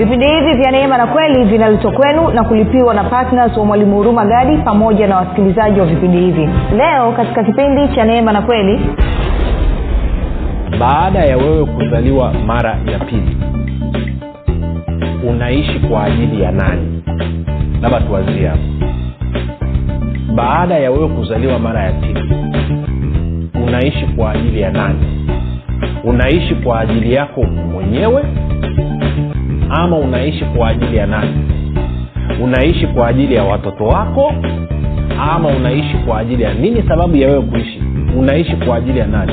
vipindi hivi vya neema na kweli vinaletwa kwenu na kulipiwa na ptns wa mwalimu huruma gadi pamoja na wasikilizaji wa vipindi hivi. Leo katika kipindi cha neema na kweli. Baada ya wewe kuzaliwa mara ya pili unaishi kwa ajili ya nani? Labda tuwazie hapo. Baada ya wewe kuzaliwa mara ya pili unaishi kwa ajili ya nani? Unaishi kwa ajili yako mwenyewe ama unaishi kwa ajili ya nani? Unaishi kwa ajili ya watoto wako ama unaishi kwa ajili ya nini sababu ya wewe kuishi? Unaishi kwa ajili ya nani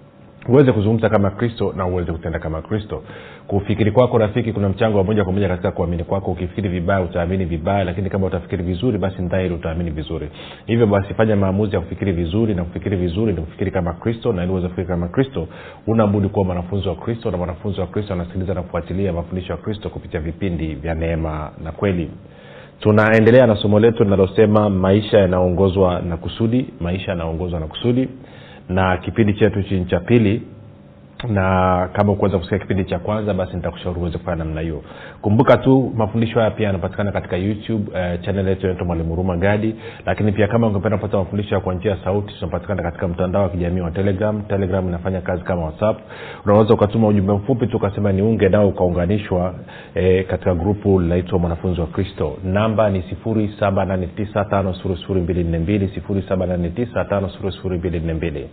uweze kuzungumza kama kristo na uweze kutenda kama kristo. Kufikiri kwako rafiki kuna mchango wa moja kwa moja katika kuamini kwako. Ukifikiri vibaya utaamini vibaya lakini kama utafikiri vizuri basi ndhairi utaamini vizuri. Hivyo basi fanya maamuzi ya kufikiri vizuri na kufikiri vizuri ni kufikiri kama kristo. Na ili uweze kufikiri kama kristo unabudi kuwa mwanafunzi wa kristo na mwanafunzi wa kristo anasikiliza na kufuatilia mafundisho ya kristo kupitia vipindi vya neema na kweli. Tunaendelea na somo letu linalosema maisha yanaongozwa na kusudi maisha yanaongozwa na kusudi na kipindi chetu chini cha pili na kama ukuweza kusikia kipindi cha kwanza basi nitakushauri uweze kufanya namna hiyo. Kumbuka tu mafundisho haya pia yanapatikana katika youtube uh, chanel yetu inaitwa mwalimu huruma gadi. Lakini pia kama ungependa kupata mafundisho kwa njia ya sauti tunapatikana katika mtandao wa kijamii wa telegram. Telegram inafanya kazi kama whatsapp. Unaweza ukatuma ujumbe mfupi tu ukasema niunge nao ukaunganishwa eh, katika grupu linaitwa mwanafunzi wa kristo. Namba ni 7895242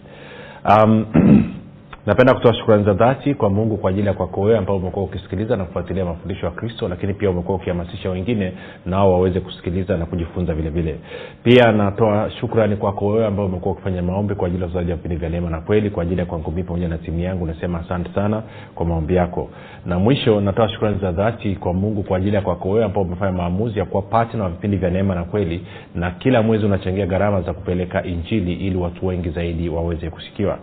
um, napenda kutoa shukrani za dhati kwa mungu kwa ajili ya kwako wewe ambao umekuwa ukisikiliza na kufuatilia mafundisho ya kristo lakini pia umekuwa ukihamasisha wengine nao waweze kusikiliza na kujifunza vile vile. Pia natoa shukrani kwako wewe ambao umekuwa ukifanya maombi kwa ajili ya uzaji wa vipindi vya neema na kweli kwa ajili ya kwangu mii pamoja na timu yangu nasema asante sana kwa maombi yako. Na mwisho natoa shukrani za dhati kwa mungu kwa ajili ya kwako wewe ambao umefanya maamuzi ya kuwa patna wa vipindi vya neema na kweli na kila mwezi unachangia gharama za kupeleka injili ili watu wengi zaidi waweze kusikiwa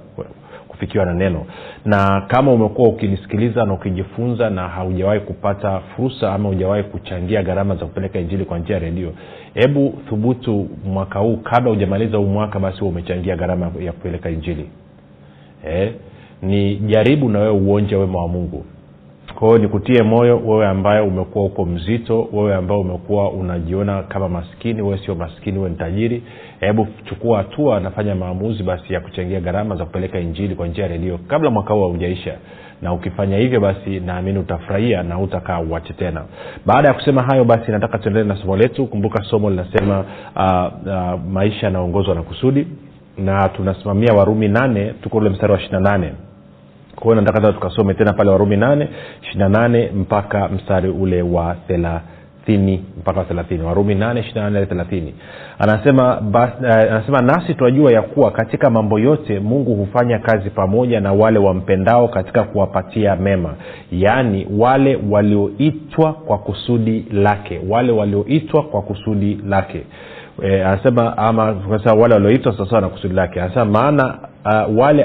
kufikiwa na neno. Na kama umekuwa ukinisikiliza na ukijifunza na haujawahi kupata fursa ama hujawahi kuchangia gharama za kupeleka injili kwa njia ya redio hebu thubutu mwaka huu kabla hujamaliza huu mwaka basi umechangia gharama ya kupeleka injili. Eh, ni jaribu na wewe uonje wema wa mungu. Kwa hiyo nikutie moyo wewe ambaye umekuwa uko mzito wewe ambaye umekuwa unajiona kama maskini wewe sio maskini wewe ni tajiri hebu chukua hatua nafanya maamuzi basi ya kuchangia gharama za kupeleka injili kwa njia ya redio kabla mwaka huu haujaisha. Na ukifanya hivyo basi naamini utafurahia na utakaa uache tena. Baada ya kusema hayo basi nataka tuendelee na somo letu. Kumbuka somo linasema uh, uh, maisha yanaongozwa na kusudi. Na tunasimamia warumi nane tuko ule mstari wa ishiri na nane. Kwa hiyo nataka tukasome tena pale warumi nane ishirina nane mpaka mstari ule wa thelathini mpaka thelathini. Warumi nane ishirina thelathini. Anasema uh, anasema nasi twajua ya kuwa katika mambo yote mungu hufanya kazi pamoja na wale wampendao katika kuwapatia mema. Yaani wale walioitwa kwa kusudi lake. Wale walioitwa kwa kusudi lake. E, anasema ama wale walioitwa sawasawa na kusudi lake. Anasema maana uh, wale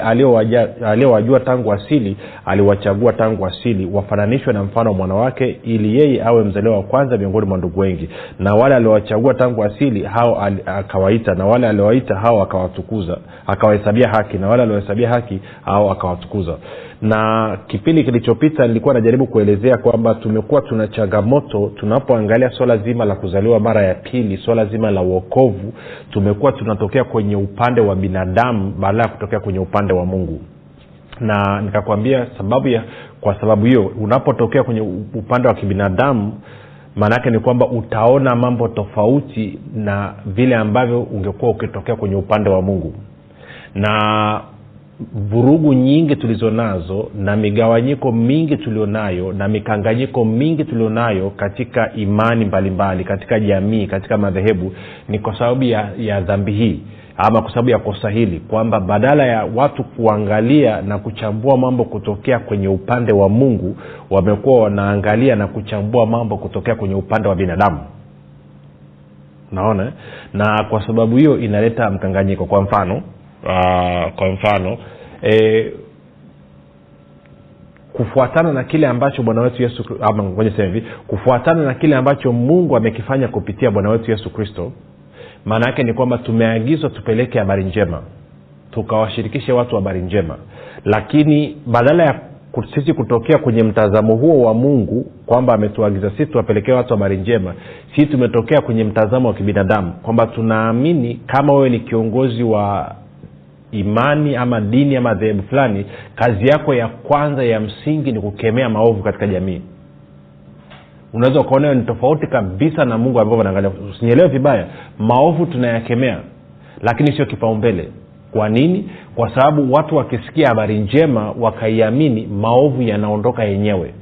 aliowajua tangu asili aliwachagua tangu asili wafananishwe na mfano wa mwanawake ili yeye awe mzaliwa wa kwanza miongoni mwa ndugu wengi. Na wale aliowachagua tangu asili hao akawaita na wale aliowaita hao akawatukuza akawahesabia haki na wale aliohesabia haki hao akawatukuza na kipindi kilichopita nilikuwa najaribu kuelezea kwamba tumekuwa tuna changamoto tunapoangalia swala zima la kuzaliwa mara ya pili swala zima la uokovu tumekuwa tunatokea kwenye upande wa binadamu badala ya kutokea kwenye upande wa mungu. Na nikakwambia sababu ya kwa sababu hiyo unapotokea kwenye upande wa kibinadamu maana yake ni kwamba utaona mambo tofauti na vile ambavyo ungekuwa ukitokea kwenye upande wa mungu. Na vurugu nyingi tulizo nazo na migawanyiko mingi tulionayo na mikanganyiko mingi tulionayo katika imani mbalimbali mbali, katika jamii katika madhehebu ni kwa sababu ya, ya dhambi hii ama kwa sababu ya kosa hili kwamba badala ya watu kuangalia na kuchambua mambo kutokea kwenye upande wa mungu wamekuwa wanaangalia na kuchambua mambo kutokea kwenye upande wa binadamu. Naona na kwa sababu hiyo inaleta mkanganyiko. Kwa mfano uh, kwa mfano e, kufuatana na kile ambacho bwana wetu yesu hivi kufuatana na kile ambacho mungu amekifanya kupitia bwana wetu yesu kristo maana yake ni kwamba tumeagizwa tupeleke habari njema tukawashirikishe watu habari njema. Lakini badala ya sisi kutokea kwenye mtazamo huo wa mungu kwamba ametuagiza sisi tuwapelekee watu habari njema sisi tumetokea kwenye mtazamo wa kibinadamu kwamba tunaamini kama wewe ni kiongozi wa imani ama dini ama dhehebu fulani kazi yako ya kwanza ya msingi ni kukemea maovu katika jamii. Unaweza ukaona ni tofauti kabisa na mungu ambavyo anaangalia. Usinyelewe vibaya maovu tunayakemea lakini sio kipaumbele. Kwa nini? Kwa sababu watu wakisikia habari njema wakaiamini maovu yanaondoka yenyewe.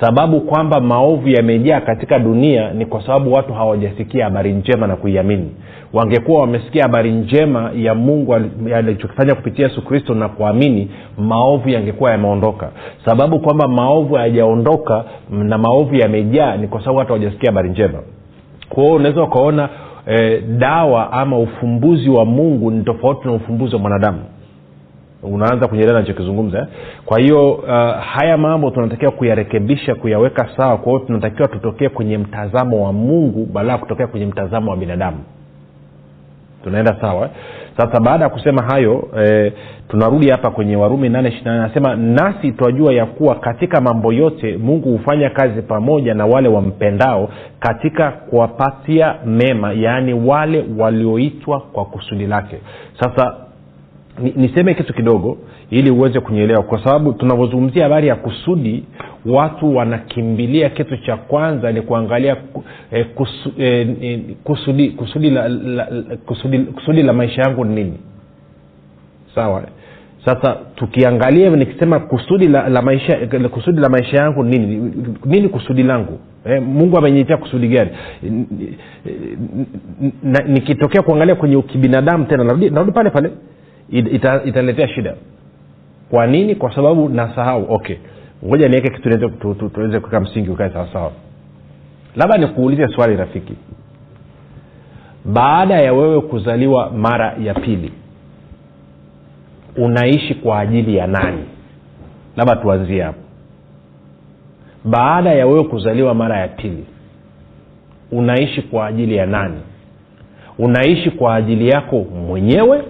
Sababu kwamba maovu yamejaa katika dunia ni kwa sababu watu hawajasikia habari njema na kuiamini wangekuwa wamesikia habari njema ya mungu alichokifanya kupitia yesu kristo na kuamini maovu yangekuwa yameondoka. Sababu kwamba maovu hayajaondoka na maovu yamejaa ni kwa sababu hata hawajasikia habari njema. Kwa unaweza ukaona eh, dawa ama ufumbuzi wa mungu ni tofauti na ufumbuzi wa mwanadamu. Unaanza kunyelea nachokizungumza kwa hiyo uh, haya mambo tunatakiwa kuyarekebisha kuyaweka sawa. Kwa hiyo tunatakiwa tutokee kwenye mtazamo wa mungu badala ya kutokea kwenye mtazamo wa binadamu tunaenda sawa. Sasa baada ya kusema hayo eh, tunarudi hapa kwenye warumi nane anasema nasi twajua ya kuwa katika mambo yote mungu hufanya kazi pamoja na wale wampendao katika kuwapatia mema yaani wale walioitwa kwa kusudi lake. Sasa niseme kitu kidogo ili uweze kunyeelewa kwa sababu tunavyozungumzia habari ya kusudi watu wanakimbilia kitu cha kwanza ni kuangalia eh, kusu, eh, kusudi, kusudi, la, la, kusudi, kusudi la maisha yangu ni nini? Sawa. Sasa tukiangalia nikisema kusudi la, la maisha kusudi la maisha yangu nini? Nini kusudi langu? Eh, mungu amenyitia kusudi gani? Nikitokea kuangalia kwenye ukibinadamu tena narudi, narudi pale pale ita, italetea shida kwa nini? Kwa sababu nasahau. Okay. Ngoja niweke kitu tuweze kuweka msingi ukae sawasawa. Labda nikuulize swali rafiki. Baada ya wewe kuzaliwa mara ya pili unaishi kwa ajili ya nani? Labda tuanzie hapo. Baada ya wewe kuzaliwa mara ya pili unaishi kwa ajili ya nani? Unaishi kwa ajili yako mwenyewe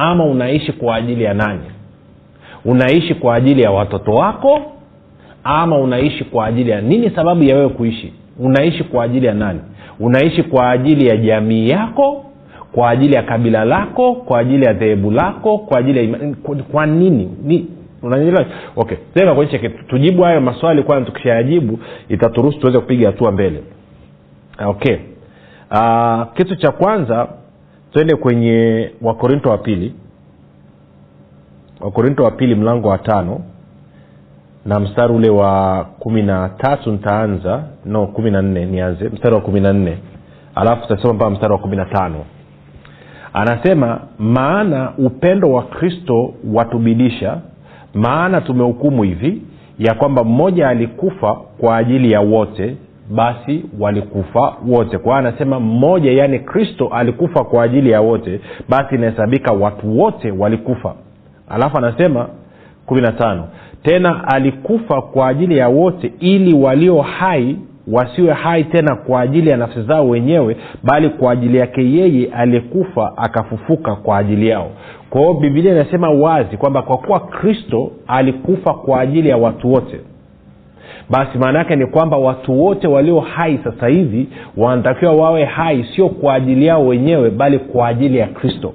ama unaishi kwa ajili ya nani? Unaishi kwa ajili ya watoto wako ama unaishi kwa ajili ya nini sababu ya wewe kuishi? Unaishi kwa ajili ya nani? Unaishi kwa ajili ya jamii yako kwa ajili ya kabila lako kwa ajili ya dhehebu lako kwa ajili ya ima, kwa nini? Ni unanielewa? Okay kitu. Tujibu hayo maswali kwanza tukishayajibu itaturuhusu tuweze kupiga hatua mbele. Okay. Uh, kitu cha kwanza twende kwenye wakorinto wa pili. Wakorinto wa pili mlango wa tano na mstari ule wa kumi na tatu nitaanza. No kumi na nne nianze. Mstari wa kumi na nne. Alafu tasoma mpaka mstari wa kumi na tano. Anasema maana upendo wa kristo watubidisha maana tumehukumu hivi ya kwamba mmoja alikufa kwa ajili ya wote basi walikufa wote. Kwa hiyo anasema mmoja yaani kristo alikufa kwa ajili ya wote basi inahesabika watu wote walikufa. Alafu anasema kumi na tano tena alikufa kwa ajili ya wote ili walio hai wasiwe hai tena kwa ajili ya nafsi zao wenyewe bali kwa ajili yake yeye aliyekufa akafufuka kwa ajili yao. Kwa hiyo bibilia inasema wazi kwamba kwa kuwa kristo alikufa kwa ajili ya watu wote basi maana yake ni kwamba watu wote walio hai sasa hivi wanatakiwa wawe hai sio kwa ajili yao wenyewe bali kwa ajili ya kristo.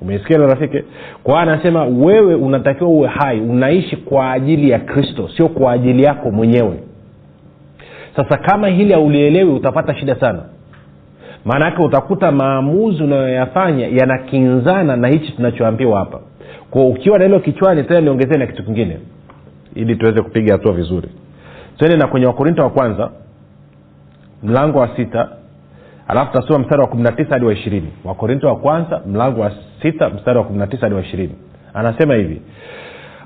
Umesikia lo rafiki? Kwa anasema wewe unatakiwa uwe hai unaishi kwa ajili ya kristo sio kwa ajili yako mwenyewe. Sasa kama hili haulielewi utapata shida sana. Maanaake utakuta maamuzi unayoyafanya yanakinzana na hichi tunachoambiwa hapa. Kwa ukiwa na hilo kichwani tena niongezee na kitu kingine ili tuweze kupiga hatua vizuri. Twende na kwenye wakorinto wa kwanza mlango wa sita alafu tasoma mstari wa kumi na tisa hadi wa ishirini. Wakorinto wa kwanza mlango wa sita mstari wa kumi na tisa hadi wa ishirini. Anasema hivi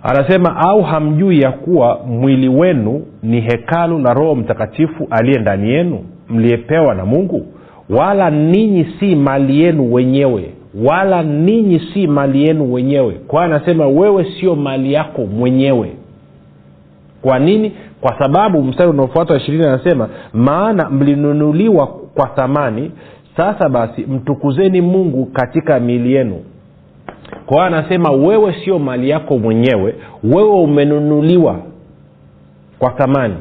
anasema au hamjui ya kuwa mwili wenu ni hekalu la roho mtakatifu aliye ndani yenu mliyepewa na mungu? Wala ninyi si mali yenu wenyewe. Wala ninyi si mali yenu wenyewe. Kwa anasema wewe sio mali yako mwenyewe kwa nini? Kwa sababu mstari unaofuata wa ishirini anasema maana mlinunuliwa kwa thamani sasa basi mtukuzeni mungu katika miili yenu. Kwa anasema wewe sio mali yako mwenyewe wewe umenunuliwa kwa thamani.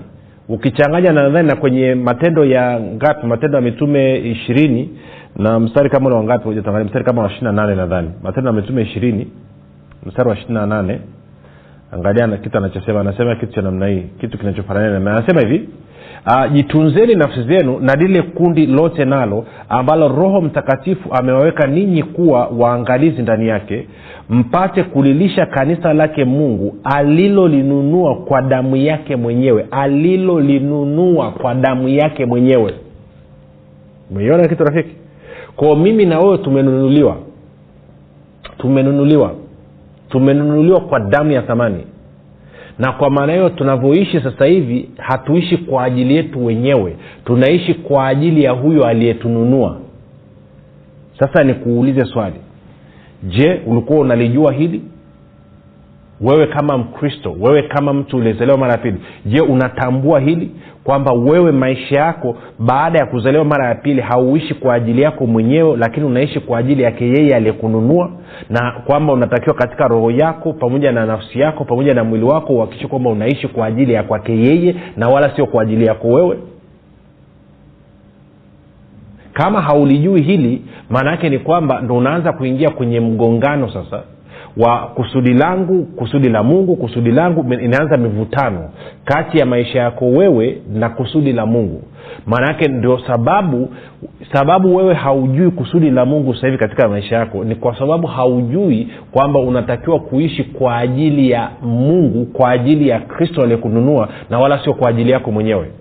Ukichanganya na nadhani na kwenye matendo ya ngapi matendo ya mitume ishirini na mstari kama ule wangapi mstari kama wa ishiri na nane nadhani. Matendo ya mitume ishirini mstari wa ishiri na nane angalia na kitu anachosema anasema kitu cha namna hii kitu kinachofanana na anasema hivi uh, jitunzeni nafsi zenu na lile kundi lote nalo ambalo roho mtakatifu amewaweka ninyi kuwa waangalizi ndani yake mpate kulilisha kanisa lake mungu alilolinunua kwa damu yake mwenyewe alilolinunua kwa damu yake mwenyewe. Umeiona kitu rafiki? Kwao mimi na wewe tumenunuliwa tumenunuliwa tumenunuliwa kwa damu ya thamani. Na kwa maana hiyo tunavyoishi sasa hivi hatuishi kwa ajili yetu wenyewe. Tunaishi kwa ajili ya huyo aliyetununua. Sasa nikuulize swali. Je ulikuwa unalijua hili wewe kama mkristo wewe kama mtu uliyezaliwa mara ya pili je unatambua hili? Kwamba wewe maisha yako baada ya kuzaliwa mara ya pili hauishi kwa ajili yako mwenyewe lakini unaishi kwa ajili yake yeye aliyekununua? Na kwamba unatakiwa katika roho yako pamoja na nafsi yako pamoja na mwili wako uhakikishe kwamba unaishi kwa ajili ya kwake yeye na wala sio kwa ajili yako wewe? Kama haulijui hili maana yake ni kwamba ndo unaanza kuingia kwenye mgongano sasa wa kusudi langu kusudi la mungu kusudi langu inaanza mivutano kati ya maisha yako wewe na kusudi la mungu. Maana yake ndio sababu sababu wewe haujui kusudi la mungu sasa hivi katika maisha yako ni kwa sababu haujui kwamba unatakiwa kuishi kwa ajili ya mungu kwa ajili ya kristo aliyekununua na wala sio kwa ajili yako mwenyewe.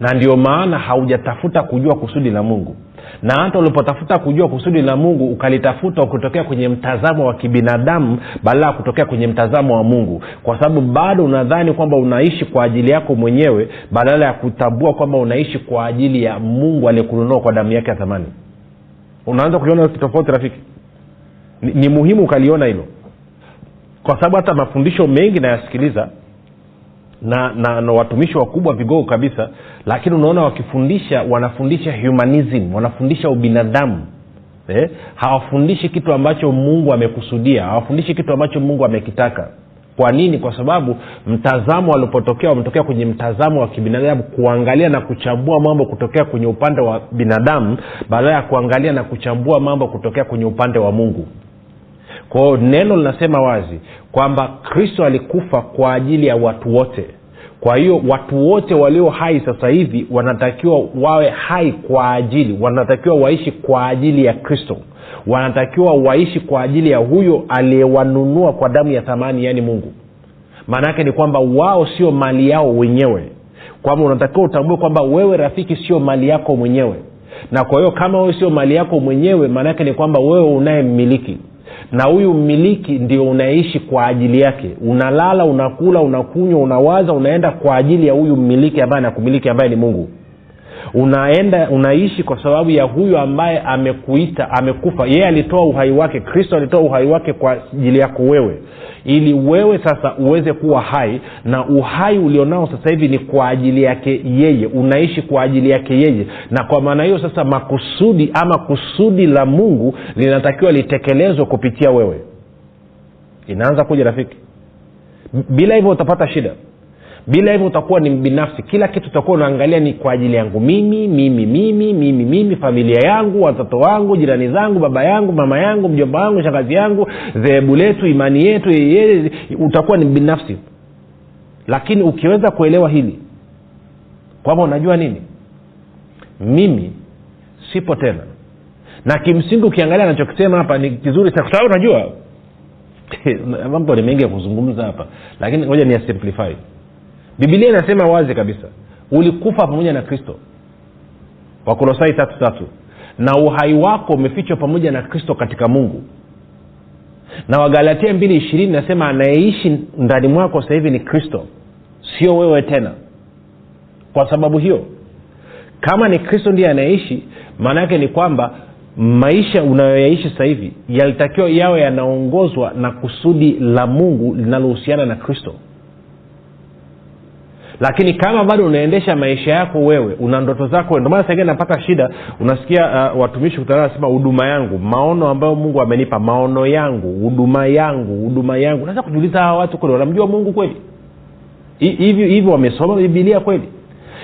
Na ndio maana haujatafuta kujua kusudi la mungu na hata ulipotafuta kujua kusudi la mungu ukalitafuta ukutokea kwenye mtazamo wa kibinadamu badala ya kutokea kwenye mtazamo wa mungu. Kwa sababu bado unadhani kwamba unaishi kwa ajili yako mwenyewe badala ya kutambua kwamba unaishi kwa ajili ya mungu aliyekununua kwa damu yake ya thamani. Unaanza kuliona tofauti rafiki? Ni, ni muhimu ukaliona hilo. Kwa sababu hata mafundisho mengi nayasikiliza na, na, na watumishi wakubwa vigogo kabisa lakini unaona wakifundisha wanafundisha humanism wanafundisha ubinadamu eh? hawafundishi kitu ambacho mungu amekusudia hawafundishi kitu ambacho mungu amekitaka. Kwa nini? Kwa sababu mtazamo walipotokea wametokea kwenye mtazamo wa kibinadamu. Kuangalia na kuchambua mambo kutokea kwenye upande wa binadamu badala ya kuangalia na kuchambua mambo kutokea kwenye upande wa mungu kwao neno linasema wazi kwamba kristo alikufa kwa ajili ya watu wote. Kwa hiyo watu wote walio hai sasa hivi wanatakiwa wawe hai kwa ajili wanatakiwa waishi kwa ajili ya kristo. Wanatakiwa waishi kwa ajili ya huyo aliyewanunua kwa damu ya thamani yaani mungu. Maana yake ni kwamba wao sio mali yao wenyewe. Kwamba unatakiwa utambue kwamba wewe rafiki sio mali yako mwenyewe. Na kwa hiyo kama wewe sio mali yako mwenyewe maana yake ni kwamba wewe unayemmiliki na huyu mmiliki ndio unaishi kwa ajili yake. Unalala unakula unakunywa unawaza unaenda kwa ajili ya huyu mmiliki ambaye anakumiliki ambaye ni mungu. Unaenda unaishi kwa sababu ya huyu ambaye amekuita amekufa. Yeye alitoa uhai wake kristo alitoa uhai wake kwa ajili yako wewe ili wewe sasa uweze kuwa hai na uhai ulionao sasa hivi ni kwa ajili yake yeye unaishi kwa ajili yake yeye. Na kwa maana hiyo sasa makusudi ama kusudi la mungu linatakiwa litekelezwe kupitia wewe. Inaanza kuja rafiki. Bila hivyo utapata shida bila hivyo utakuwa ni binafsi. Kila kitu utakuwa unaangalia ni kwa ajili yangu mimi mimi mimi mimi mimi familia yangu watoto wangu jirani zangu baba yangu mama yangu mjomba wangu shangazi yangu dhehebu letu imani yetu yeye utakuwa ni binafsi. Lakini ukiweza kuelewa hili kwamba unajua nini? Mimi sipo tena. Na kimsingi ukiangalia anachokisema hapa ni kizuri kwa sababu unajua? Mambo ni mengi ya kuzungumza hapa. Lakini ngoja ni simplify bibilia inasema wazi kabisa ulikufa pamoja na kristo. Wakolosai tatu tatu. Na uhai wako umefichwa pamoja na kristo katika mungu. Na wagalatia mbili ishirini nasema anayeishi ndani mwako sasa hivi ni kristo sio wewe tena. Kwa sababu hiyo kama ni kristo ndiye anayeishi maana yake ni kwamba maisha unayoyaishi sasa hivi yalitakiwa yawe yanaongozwa na kusudi la mungu linalohusiana na kristo lakini kama bado unaendesha maisha yako wewe una ndoto zako ndomana saingine napata shida. Unasikia uh, watumishi kutana nasema huduma yangu maono ambayo mungu amenipa maono yangu huduma yangu huduma yangu. Naweza kujiuliza hawa watu kweli wanamjua mungu kweli? Hivi hivi wamesoma bibilia kweli?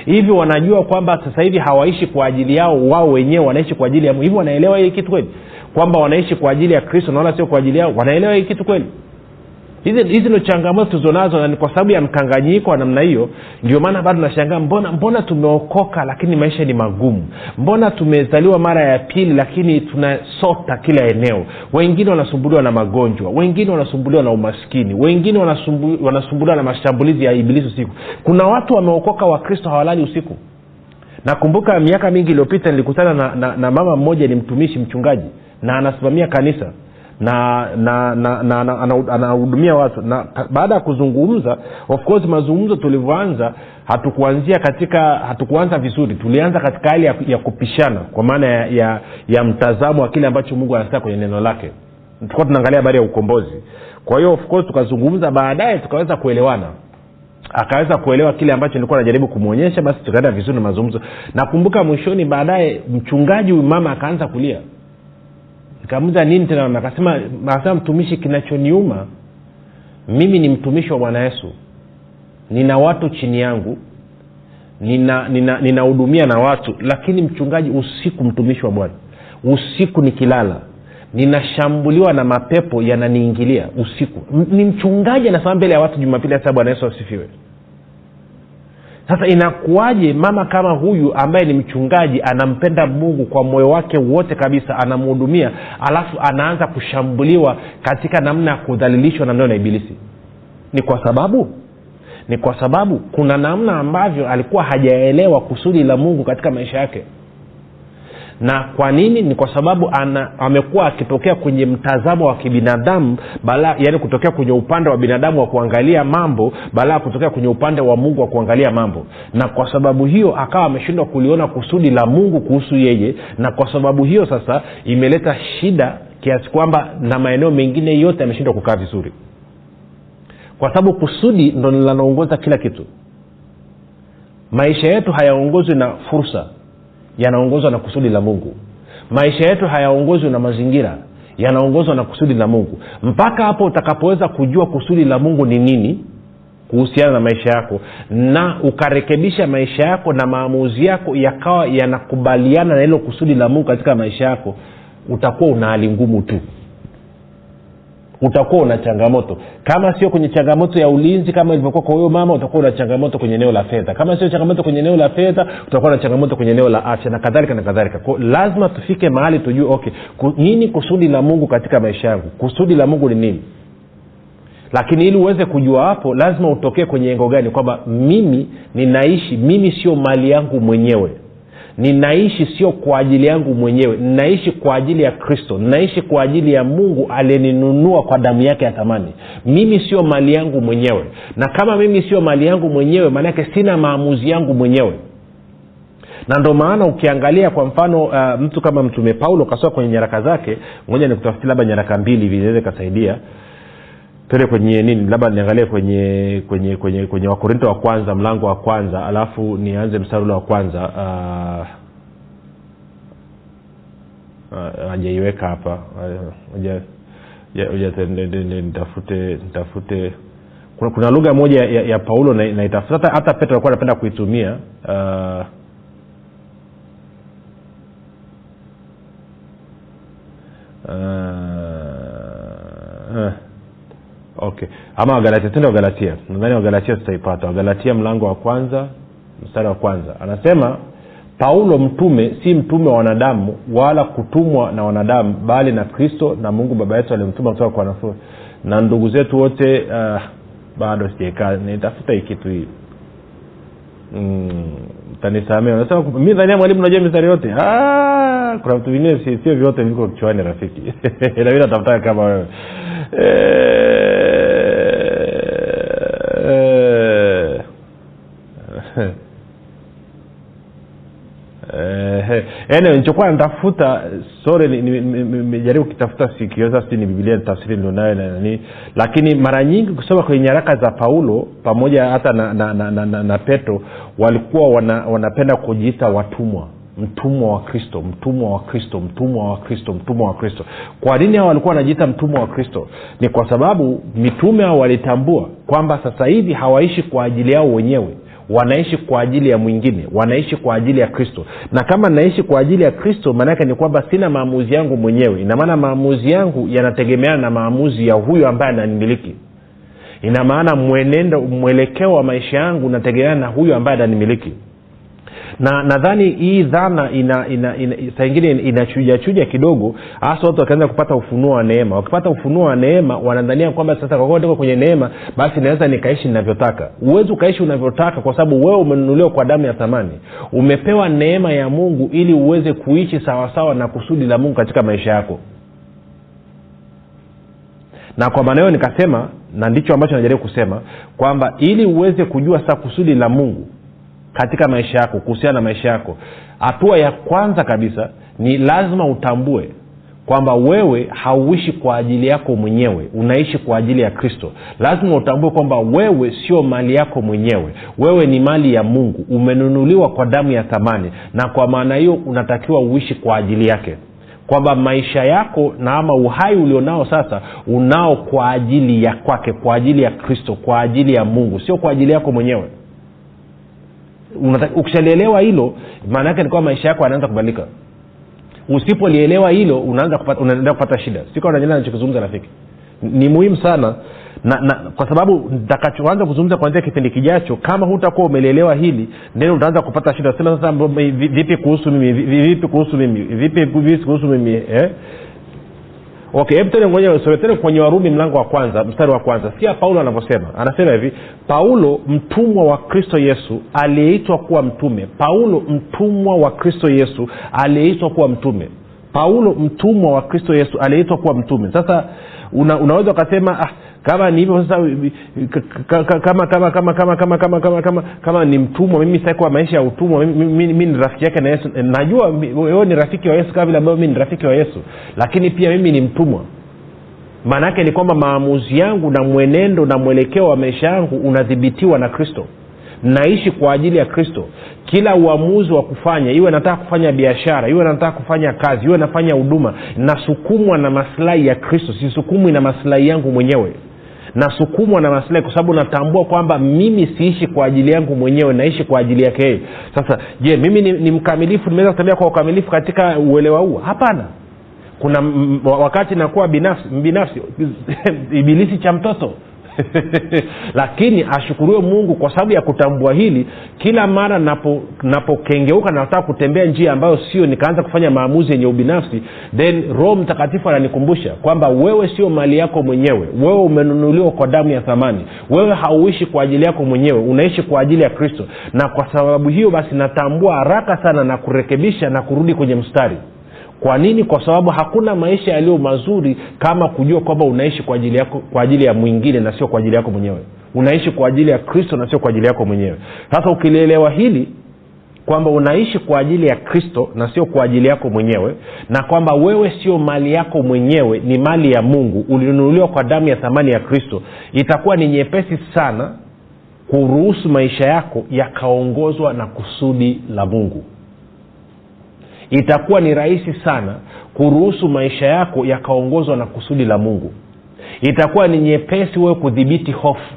Hivi wanajua kwamba sasa hivi hawaishi kwa ajili yao wao wenyewe wanaishi kwa ajili ya hivi wanaelewa hii kitu kweli? Kwamba wanaishi kwa ajili ya kristo na wala sio kwa ajili yao? Wanaelewa hii kitu kweli hizi ndo changamoto tulizonazo na ni kwa sababu ya mkanganyiko wa namna hiyo. Ndio maana bado nashangaa mbona mbona tumeokoka lakini maisha ni magumu? Mbona tumezaliwa mara ya pili lakini tunasota kila eneo? Wengine wanasumbuliwa na magonjwa wengine wanasumbuliwa na umaskini wengine wanasumbu, wanasumbuliwa na mashambulizi ya ibilisi usiku. Kuna watu wameokoka wakristo hawalali usiku. Nakumbuka miaka mingi iliyopita nilikutana na, na, na mama mmoja ni mtumishi mchungaji na anasimamia kanisa na na na, na, na anahudumia watu. Na baada ya kuzungumza of course mazungumzo tulivyoanza hatukuanzia katika hatukuanza vizuri. Tulianza katika hali ya, ya kupishana kwa maana ya, ya, ya mtazamo wa kile ambacho mungu anasema kwenye neno lake. Tulikuwa tunaangalia habari ya ukombozi. Kwa hiyo of course tukazungumza baadaye tukaweza kuelewana. Akaweza kuelewa kile ambacho nilikuwa najaribu kumwonyesha basi tukaenda vizuri na mazungumzo. Nakumbuka mwishoni baadaye mchungaji mama akaanza kulia nikamuza nini tena? Akasema akasema mtumishi kinachoniuma mimi ni mtumishi wa bwana yesu. Nina watu chini yangu. Ninahudumia nina, nina, na watu lakini mchungaji usiku mtumishi wa bwana. Usiku nikilala ninashambuliwa na mapepo yananiingilia usiku. Ni mchungaji anasimama mbele ya watu jumapili hasa bwana yesu asifiwe sasa inakuwaje mama kama huyu ambaye ni mchungaji anampenda mungu kwa moyo wake wote kabisa anamhudumia alafu anaanza kushambuliwa katika namna ya kudhalilishwa namnao na ibilisi? Ni kwa sababu? Ni kwa sababu kuna namna ambavyo alikuwa hajaelewa kusudi la mungu katika maisha yake na kwa nini? Ni kwa sababu amekuwa akitokea kwenye mtazamo wa kibinadamu bala yani kutokea kwenye upande wa binadamu wa kuangalia mambo bala ya kutokea kwenye upande wa mungu wa kuangalia mambo. Na kwa sababu hiyo akawa ameshindwa kuliona kusudi la mungu kuhusu yeye. Na kwa sababu hiyo sasa imeleta shida kiasi kwamba na maeneo mengine yote ameshindwa kukaa vizuri. Kwa sababu kusudi ndo linaloongoza kila kitu. Maisha yetu hayaongozwi na fursa yanaongozwa na kusudi la mungu. Maisha yetu hayaongozwi na mazingira yanaongozwa na kusudi la mungu. Mpaka hapo utakapoweza kujua kusudi la mungu ni nini kuhusiana na maisha yako na ukarekebisha maisha yako na maamuzi yako yakawa yanakubaliana na hilo kusudi la mungu katika maisha yako utakuwa una hali ngumu tu utakuwa una changamoto. Kama sio kwenye changamoto ya ulinzi kama ilivyokuwa kwa huyo mama utakuwa una changamoto kwenye eneo la fedha. Kama sio changamoto kwenye eneo la fedha utakuwa na changamoto kwenye eneo la afya na kadhalika na kadhalika. Lazima tufike mahali tujue okay nini kusudi la mungu katika maisha yangu? Kusudi la mungu ni nini? Lakini ili uweze kujua hapo lazima utokee kwenye engo gani? Kwamba mimi ninaishi mimi sio mali yangu mwenyewe ninaishi sio kwa ajili yangu mwenyewe. Ninaishi kwa ajili ya kristo. Ninaishi kwa ajili ya mungu aliyeninunua kwa damu yake ya thamani. Mimi sio mali yangu mwenyewe. Na kama mimi sio mali yangu mwenyewe maanake sina maamuzi yangu mwenyewe. Na ndo maana ukiangalia kwa mfano uh, mtu kama mtume paulo kasoma kwenye nyaraka zake moja ni kutafuti labda nyaraka mbili hivi inaweza ikasaidia tele kwenye nini? Labda niangalie kwenye kwenye kwenye kwenye wakorinto wa kwanza mlango wa kwanza alafu nianze mstari ule wa kwanza. Hajaiweka uh, uh, hapa nitafute nitafute. Kuna, kuna lugha moja ya, ya paulo naitafuta. Na hata petro alikuwa anapenda kuitumia. Uh, uh, uh okay. Ama wagalatia tende wagalatia. Nadhani wagalatia tutaipata. Wagalatia mlango wa kwanza mstari wa kwanza. Anasema paulo mtume si mtume wa wanadamu wala kutumwa na wanadamu bali na kristo na mungu baba yetu alimtuma kutoka kwa wanafunzi. Na ndugu zetu wote uh, bado sijaikaa nitafuta hii kitu hii. Mm, tanisamea nasema mi dhania mwalimu najua mistari yote. Ah, kuna vitu vingine sio vyote viko kichwani rafiki. Nami natafutaa kama wewe. Eh, eh, Eh, anyway, nichokuwa natafuta sorry nimejaribu kitafuta sikiweza si ni bibilia tafsiri nilionayo na nanii lakini mara nyingi kusoma kwenye nyaraka za paulo pamoja hata na, na, na, na, na, na petro walikuwa wana, wanapenda kujiita watumwa. Mtumwa wa kristo mtumwa wa kristo mtumwa wa kristo mtumwa wa kristo. Kwa nini hao walikuwa wanajiita mtumwa wa kristo? Ni kwa sababu mitume hao walitambua kwamba sasa hivi hawaishi kwa ajili yao wenyewe wanaishi kwa ajili ya mwingine wanaishi kwa ajili ya kristo. Na kama naishi kwa ajili ya kristo maanaake ni kwamba sina maamuzi yangu mwenyewe. Inamaana maamuzi yangu yanategemeana na maamuzi ya huyo ambaye ananimiliki. Ina maana mwenendo mwelekeo wa maisha yangu unategemeana na huyo ambaye ananimiliki na nadhani hii dhana ina, ina, ina saa ingine inachujachuja kidogo hasa watu wakianza kupata ufunuo wa neema. Wakipata ufunuo wa neema wanadhania kwamba sasa kwa niko kwenye neema basi naweza nikaishi ninavyotaka. Huwezi ukaishi unavyotaka kwa sababu wewe umenunuliwa kwa damu ya thamani. Umepewa neema ya mungu ili uweze kuishi sawasawa na kusudi la mungu katika maisha yako. Na kwa maana hiyo nikasema na ndicho ambacho najaribu kusema kwamba ili uweze kujua sasa kusudi la mungu katika maisha yako kuhusiana na maisha yako. Hatua ya kwanza kabisa ni lazima utambue kwamba wewe hauishi kwa ajili yako mwenyewe unaishi kwa ajili ya kristo. Lazima utambue kwamba wewe sio mali yako mwenyewe. Wewe ni mali ya mungu. Umenunuliwa kwa damu ya thamani na kwa maana hiyo unatakiwa uishi kwa ajili yake. Kwamba maisha yako na ama uhai ulionao sasa unao kwa ajili ya kwake kwa ajili ya kristo kwa ajili ya mungu sio kwa ajili yako mwenyewe ukishalielewa hilo maana yake ni kwamba maisha yako yanaanza kubadilika. Usipolielewa hilo unaanza kupata, unaenda kupata shida. Sika unanyelea nachokizungumza rafiki. Ni muhimu sana na, na kwa sababu ntakachoanza kuzungumza kuanzia kipindi kijacho kama hutakuwa umelielewa hili then utaanza kupata shida. Sema sasa vipi kuhusu mimi? Vipi kuhusu mimi? Vipi kuhusu mimi? Eh? Okay hebu tena ngoja usome tena kwenye warumi mlango wa kwanza mstari wa kwanza. Sikia paulo anavyosema. Anasema hivi paulo mtumwa wa kristo yesu aliyeitwa kuwa mtume. Paulo mtumwa wa kristo yesu aliyeitwa kuwa mtume. Paulo mtumwa wa kristo yesu aliyeitwa kuwa mtume. Sasa una, unaweza ukasema ah, kama ni hivyo sasa kama kama kama kama kama kama kama kama kama ni mtumwa mimi sitakuwa maisha ya utumwa mimi ni rafiki yake na yesu. Najua mi- wewe ni rafiki wa yesu kama vile ambavyo mi ni rafiki wa yesu. Lakini pia mimi ni mtumwa. Maana yake ni kwamba maamuzi yangu na mwenendo na mwelekeo wa maisha yangu unadhibitiwa na kristo naishi kwa ajili ya kristo. Kila uamuzi wa kufanya iwe nataka kufanya biashara iwe nataka kufanya kazi iwe nafanya huduma nasukumwa na maslahi ya kristo. Sisukumwi na maslahi yangu mwenyewe. Nasukumwa na maslahi kwa sababu natambua kwamba mimi siishi kwa ajili yangu mwenyewe naishi kwa ajili yake yeye. Sasa je mimi ni, ni mkamilifu nimeweza kutembea kwa ukamilifu katika uelewa huo hapana. Kuna m- wakati nakuwa binafsi binafsi ibilisi cha mtoto lakini ashukuriwe mungu kwa sababu ya kutambua hili. Kila mara napokengeuka napo nataka kutembea njia ambayo sio nikaanza kufanya maamuzi yenye ubinafsi then roho mtakatifu ananikumbusha kwamba wewe sio mali yako mwenyewe. Wewe umenunuliwa kwa damu ya thamani. Wewe hauishi kwa ajili yako mwenyewe. Unaishi kwa ajili ya kristo. Na kwa sababu hiyo basi natambua haraka sana na kurekebisha na kurudi kwenye mstari kwa nini? Kwa sababu hakuna maisha yaliyo mazuri kama kujua kwamba unaishi kwa ajili yako kwa ajili ya mwingine na sio kwa ajili yako mwenyewe. Unaishi kwa ajili ya kristo na sio kwa ajili yako mwenyewe. Sasa ukilielewa hili kwamba unaishi kwa ajili ya kristo na sio kwa ajili yako mwenyewe na kwamba wewe sio mali yako mwenyewe ni mali ya mungu ulinunuliwa kwa damu ya thamani ya kristo itakuwa ni nyepesi sana kuruhusu maisha yako yakaongozwa na kusudi la mungu itakuwa ni rahisi sana kuruhusu maisha yako yakaongozwa na kusudi la mungu. Itakuwa ni nyepesi wewe kudhibiti hofu.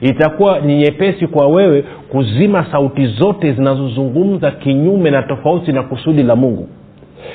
Itakuwa ni nyepesi kwa wewe kuzima sauti zote zinazozungumza kinyume na tofauti na kusudi la mungu.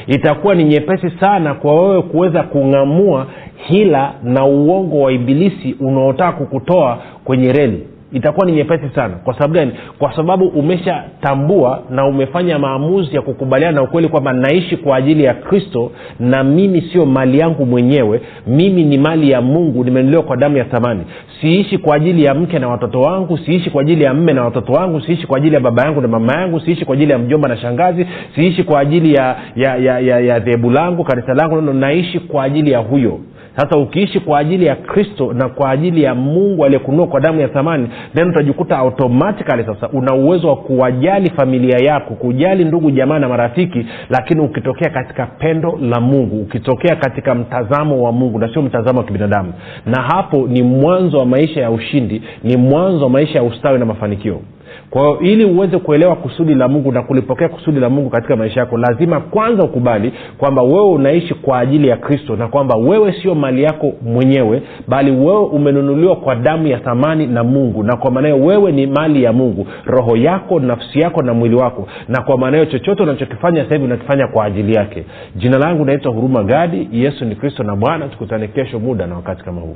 Itakuwa ni nyepesi sana kwa wewe kuweza kung'amua hila na uongo wa ibilisi unaotaka kukutoa kwenye reli itakuwa ni nyepesi sana. Kwa sababu gani? Kwa sababu umeshatambua na umefanya maamuzi ya kukubaliana na ukweli kwamba naishi kwa ajili ya kristo na mimi sio mali yangu mwenyewe. Mimi ni mali ya mungu nimenuliwa kwa damu ya thamani. Siishi kwa ajili ya mke na watoto wangu siishi kwa ajili ya mme na watoto wangu siishi kwa ajili ya baba yangu na mama yangu siishi kwa ajili ya mjomba na shangazi siishi kwa ajili ya ya ya, ya, dhehebu langu kanisa langu naishi kwa ajili ya huyo sasa ukiishi kwa ajili ya kristo na kwa ajili ya mungu aliyekunua kwa damu ya thamani then utajikuta automatikali sasa una uwezo wa kuwajali familia yako kujali ndugu jamaa na marafiki lakini ukitokea katika pendo la mungu ukitokea katika mtazamo wa mungu na sio mtazamo wa kibinadamu. Na hapo ni mwanzo wa maisha ya ushindi ni mwanzo wa maisha ya ustawi na mafanikio kwa hiyo ili uweze kuelewa kusudi la mungu na kulipokea kusudi la mungu katika maisha yako lazima kwanza ukubali kwamba wewe unaishi kwa ajili ya kristo na kwamba wewe sio mali yako mwenyewe bali wewe umenunuliwa kwa damu ya thamani na mungu. Na kwa maanayo wewe ni mali ya mungu roho yako nafsi yako na mwili wako. Na kwa maana hiyo chochote unachokifanya sasa hivi unakifanya kwa ajili yake. Jina langu naitwa huruma gadi yesu ni kristo na bwana. Tukutane kesho muda na wakati kama huu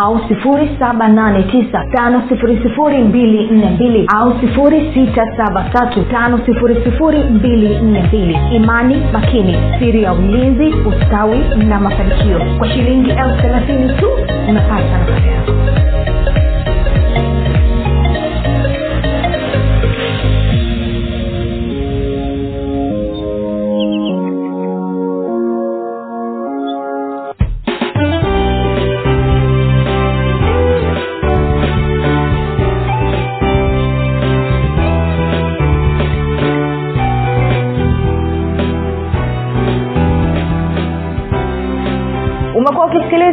au 789 au 673 imani makini siri ya ulinzi ustawi na mafanikio kwa shilingi elfu thelathini tu. Unapata nafasi yako